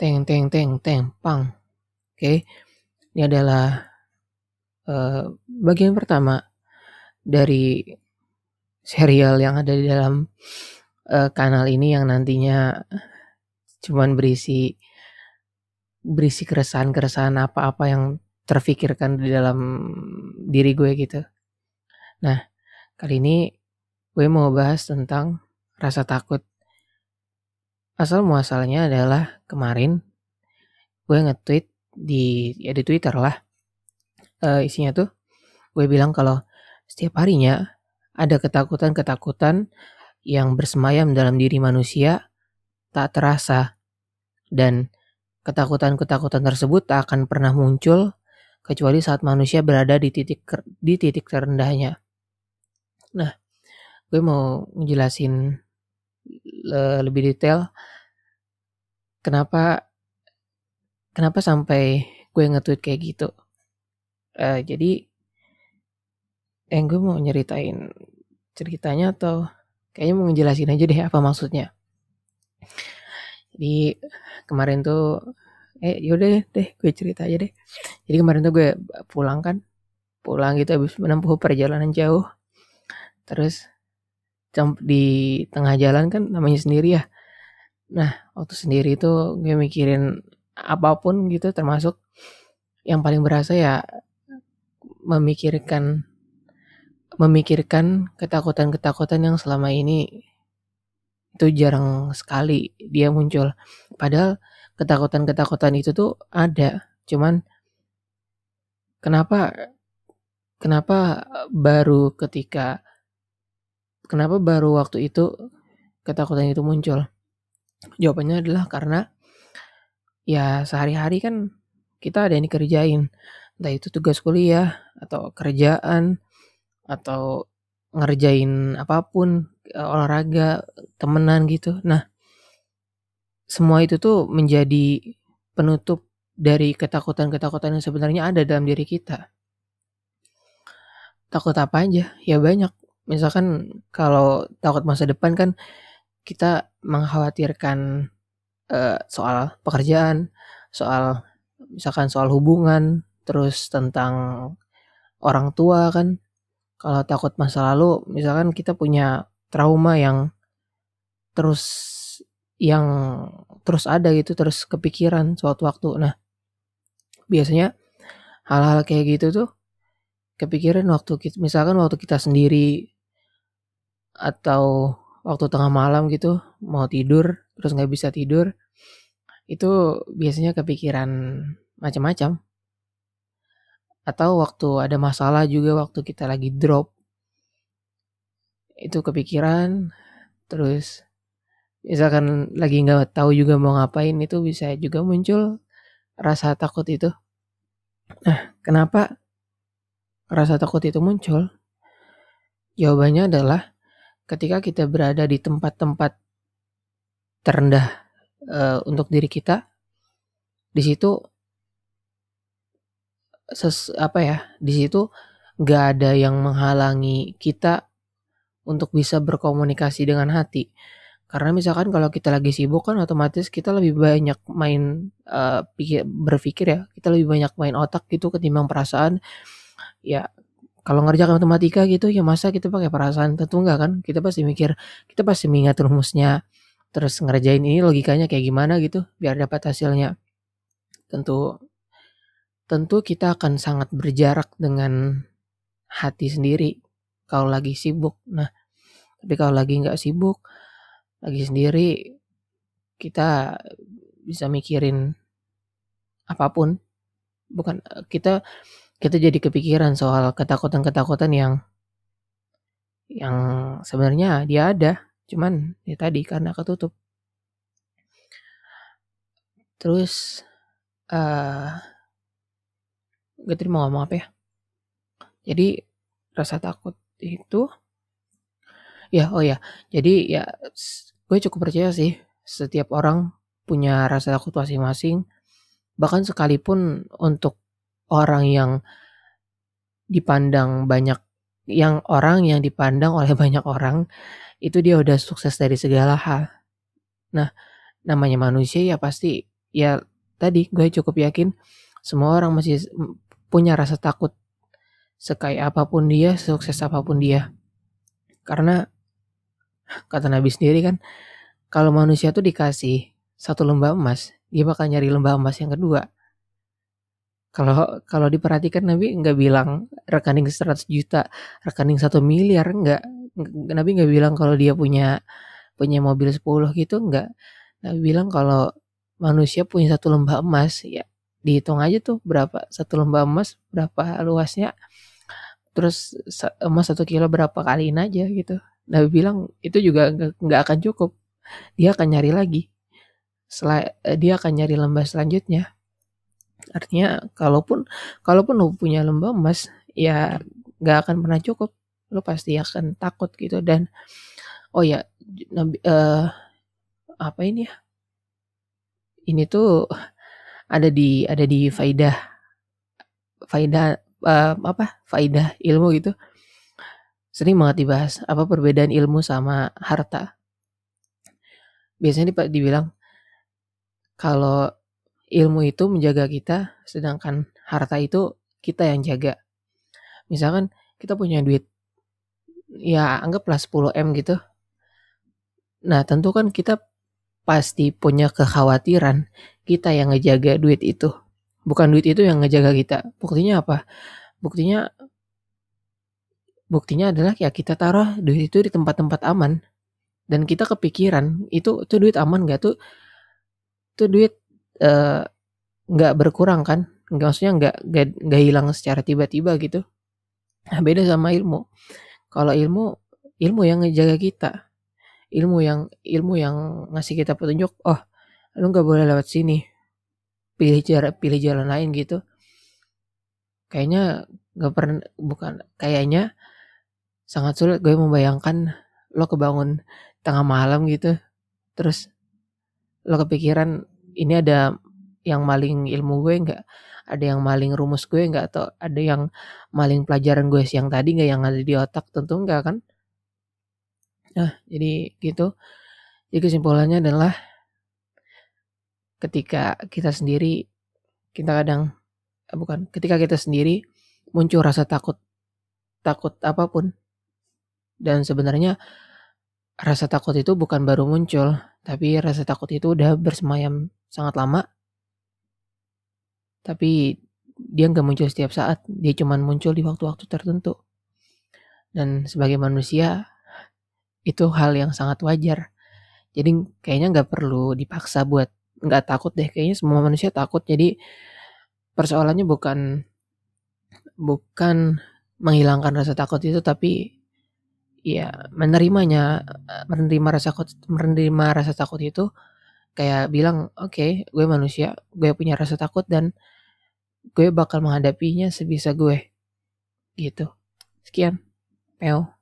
Teng teng teng teng pang. Oke. Ini adalah uh, bagian pertama dari serial yang ada di dalam uh, kanal ini yang nantinya cuman berisi berisi keresahan-keresahan apa-apa yang terfikirkan di dalam diri gue gitu. Nah, kali ini gue mau bahas tentang rasa takut Asal muasalnya adalah kemarin gue nge-tweet di ya di Twitter lah. Uh, isinya tuh gue bilang kalau setiap harinya ada ketakutan-ketakutan yang bersemayam dalam diri manusia tak terasa dan ketakutan-ketakutan tersebut tak akan pernah muncul kecuali saat manusia berada di titik di titik terendahnya. Nah, gue mau ngejelasin lebih detail kenapa kenapa sampai gue nge-tweet kayak gitu. Uh, jadi eh gue mau nyeritain ceritanya atau kayaknya mau ngejelasin aja deh apa maksudnya. Jadi kemarin tuh eh yaudah deh gue cerita aja deh. Jadi kemarin tuh gue pulang kan, pulang gitu habis menempuh perjalanan jauh. Terus di tengah jalan kan namanya sendiri ya. Nah, waktu sendiri itu gue mikirin apa pun gitu termasuk yang paling berasa ya memikirkan memikirkan ketakutan-ketakutan yang selama ini itu jarang sekali dia muncul. Padahal ketakutan-ketakutan itu tuh ada, cuman kenapa kenapa baru ketika Kenapa baru waktu itu ketakutan itu muncul? Jawabannya adalah karena ya sehari-hari kan kita ada yang dikerjain. Entah itu tugas kuliah atau kerjaan atau ngerjain apa pun, olahraga, temenan gitu. Nah, semua itu tuh menjadi penutup dari ketakutan-ketakutan yang sebenarnya ada dalam diri kita. Takut apa aja? Ya banyak misalkan kalau takut masa depan kan kita mengkhawatirkan uh, soal pekerjaan, soal misalkan soal hubungan, terus tentang orang tua kan. Kalau takut masa lalu, misalkan kita punya trauma yang terus yang terus ada gitu, terus kepikiran suatu waktu. Nah, biasanya hal-hal kayak gitu tuh kepikiran waktu kita, misalkan waktu kita sendiri atau waktu tengah malam gitu mau tidur terus nggak bisa tidur itu biasanya kepikiran macam-macam. Atau waktu ada masalah juga waktu kita lagi drop itu kepikiran terus misalkan lagi nggak tahu juga mau ngapain itu bisa juga muncul rasa takut itu. Nah kenapa rasa takut itu muncul? Jawabannya adalah ketika kita berada di tempat-tempat terendah uh, untuk diri kita, di situ ses, apa ya, di situ nggak ada yang menghalangi kita untuk bisa berkomunikasi dengan hati. Karena misalkan kalau kita lagi sibuk kan otomatis kita lebih banyak main uh, pikir, berpikir ya, kita lebih banyak main otak gitu ketimbang perasaan. Ya kalau ngerjakan matematika gitu ya masa kita pakai perasaan tentu enggak kan? Kita pasti mikir kita pasti mengingat rumusnya terus ngerjain ini logikanya kayak gimana gitu biar dapat hasilnya. Tentu tentu kita akan sangat berjarak dengan hati sendiri kalau lagi sibuk. Nah tapi kalau lagi nggak sibuk lagi sendiri kita bisa mikirin apa pun. Bukan kita kita jadi kepikiran soal ketakutan-ketakutan yang yang sebenarnya dia ada, cuman ya tadi karena ketutup. Terus uh, gue tadi mau ngomong apa ya? Jadi rasa takut itu ya oh ya jadi ya gue cukup percaya sih setiap orang punya rasa takut masing-masing bahkan sekalipun untuk orang yang dipandang banyak yang orang yang dipandang oleh banyak orang itu dia udah sukses dari segala hal. Nah, namanya manusia ya pasti ya tadi gue cukup yakin semua orang masih punya rasa takut sekaya apa pun dia, sukses apa pun dia. Karena kata Nabi sendiri kan kalau manusia tuh dikasih satu lembah emas, dia bakal nyari lembah emas yang kedua. Kalau kalau diperhatikan Nabi nggak bilang rekening 100 juta, rekening satu miliar enggak. Nabi nggak bilang kalau dia punya punya mobil 10 gitu enggak. Nabi bilang kalau manusia punya satu lembah emas ya dihitung aja tuh berapa satu lembah emas berapa luasnya terus emas satu kilo berapa kaliin aja gitu Nabi bilang itu juga nggak akan cukup dia akan nyari lagi Sel dia akan nyari lembah selanjutnya Artinya kalaupun kalaupun lo punya lembah emas ya nggak akan pernah cukup. Lo pasti akan takut gitu dan oh ya nabi uh, apa ini ya? Ini tuh ada di ada di faidah faidah uh, apa? Faidah ilmu gitu. Sering banget dibahas apa perbedaan ilmu sama harta. Biasanya dibilang kalau ilmu itu menjaga kita, sedangkan harta itu kita yang jaga. Misalkan kita punya duit, ya anggaplah 10 M gitu. Nah tentu kan kita pasti punya kekhawatiran kita yang ngejaga duit itu. Bukan duit itu yang ngejaga kita. Buktinya apa? Buktinya buktinya adalah ya kita taruh duit itu di tempat-tempat aman dan kita kepikiran itu tuh duit aman gak tuh tuh duit uh, nggak berkurang kan? Nggak maksudnya nggak nggak hilang secara tiba-tiba gitu. Nah, beda sama ilmu. Kalau ilmu ilmu yang ngejaga kita. Ilmu yang ilmu yang ngasih kita petunjuk oh lu nggak boleh lewat sini. Pilih jalan pilih jalan lain gitu. Kayaknya nggak pernah bukan kayaknya sangat sulit gue membayangkan lo kebangun tengah malam gitu terus lo kepikiran ini ada yang maling ilmu gue nggak? Ada yang maling rumus gue nggak? Atau ada yang maling pelajaran gue siang tadi nggak yang ada di otak? Tentu enggak kan? Nah jadi gitu. Jadi kesimpulannya adalah ketika kita sendiri kita kadang eh, bukan ketika kita sendiri muncul rasa takut takut apa pun. Dan sebenarnya rasa takut itu bukan baru muncul tapi rasa takut itu udah bersemayam sangat lama. Tapi dia nggak muncul setiap saat, dia cuma muncul di waktu-waktu tertentu. Dan sebagai manusia, itu hal yang sangat wajar. Jadi kayaknya nggak perlu dipaksa buat nggak takut deh. Kayaknya semua manusia takut. Jadi persoalannya bukan bukan menghilangkan rasa takut itu, tapi ya menerimanya, menerima rasa takut, menerima rasa takut itu kayak bilang oke okay, gue manusia gue punya rasa takut dan gue bakal menghadapinya sebisa gue. Gitu. Sekian. Peo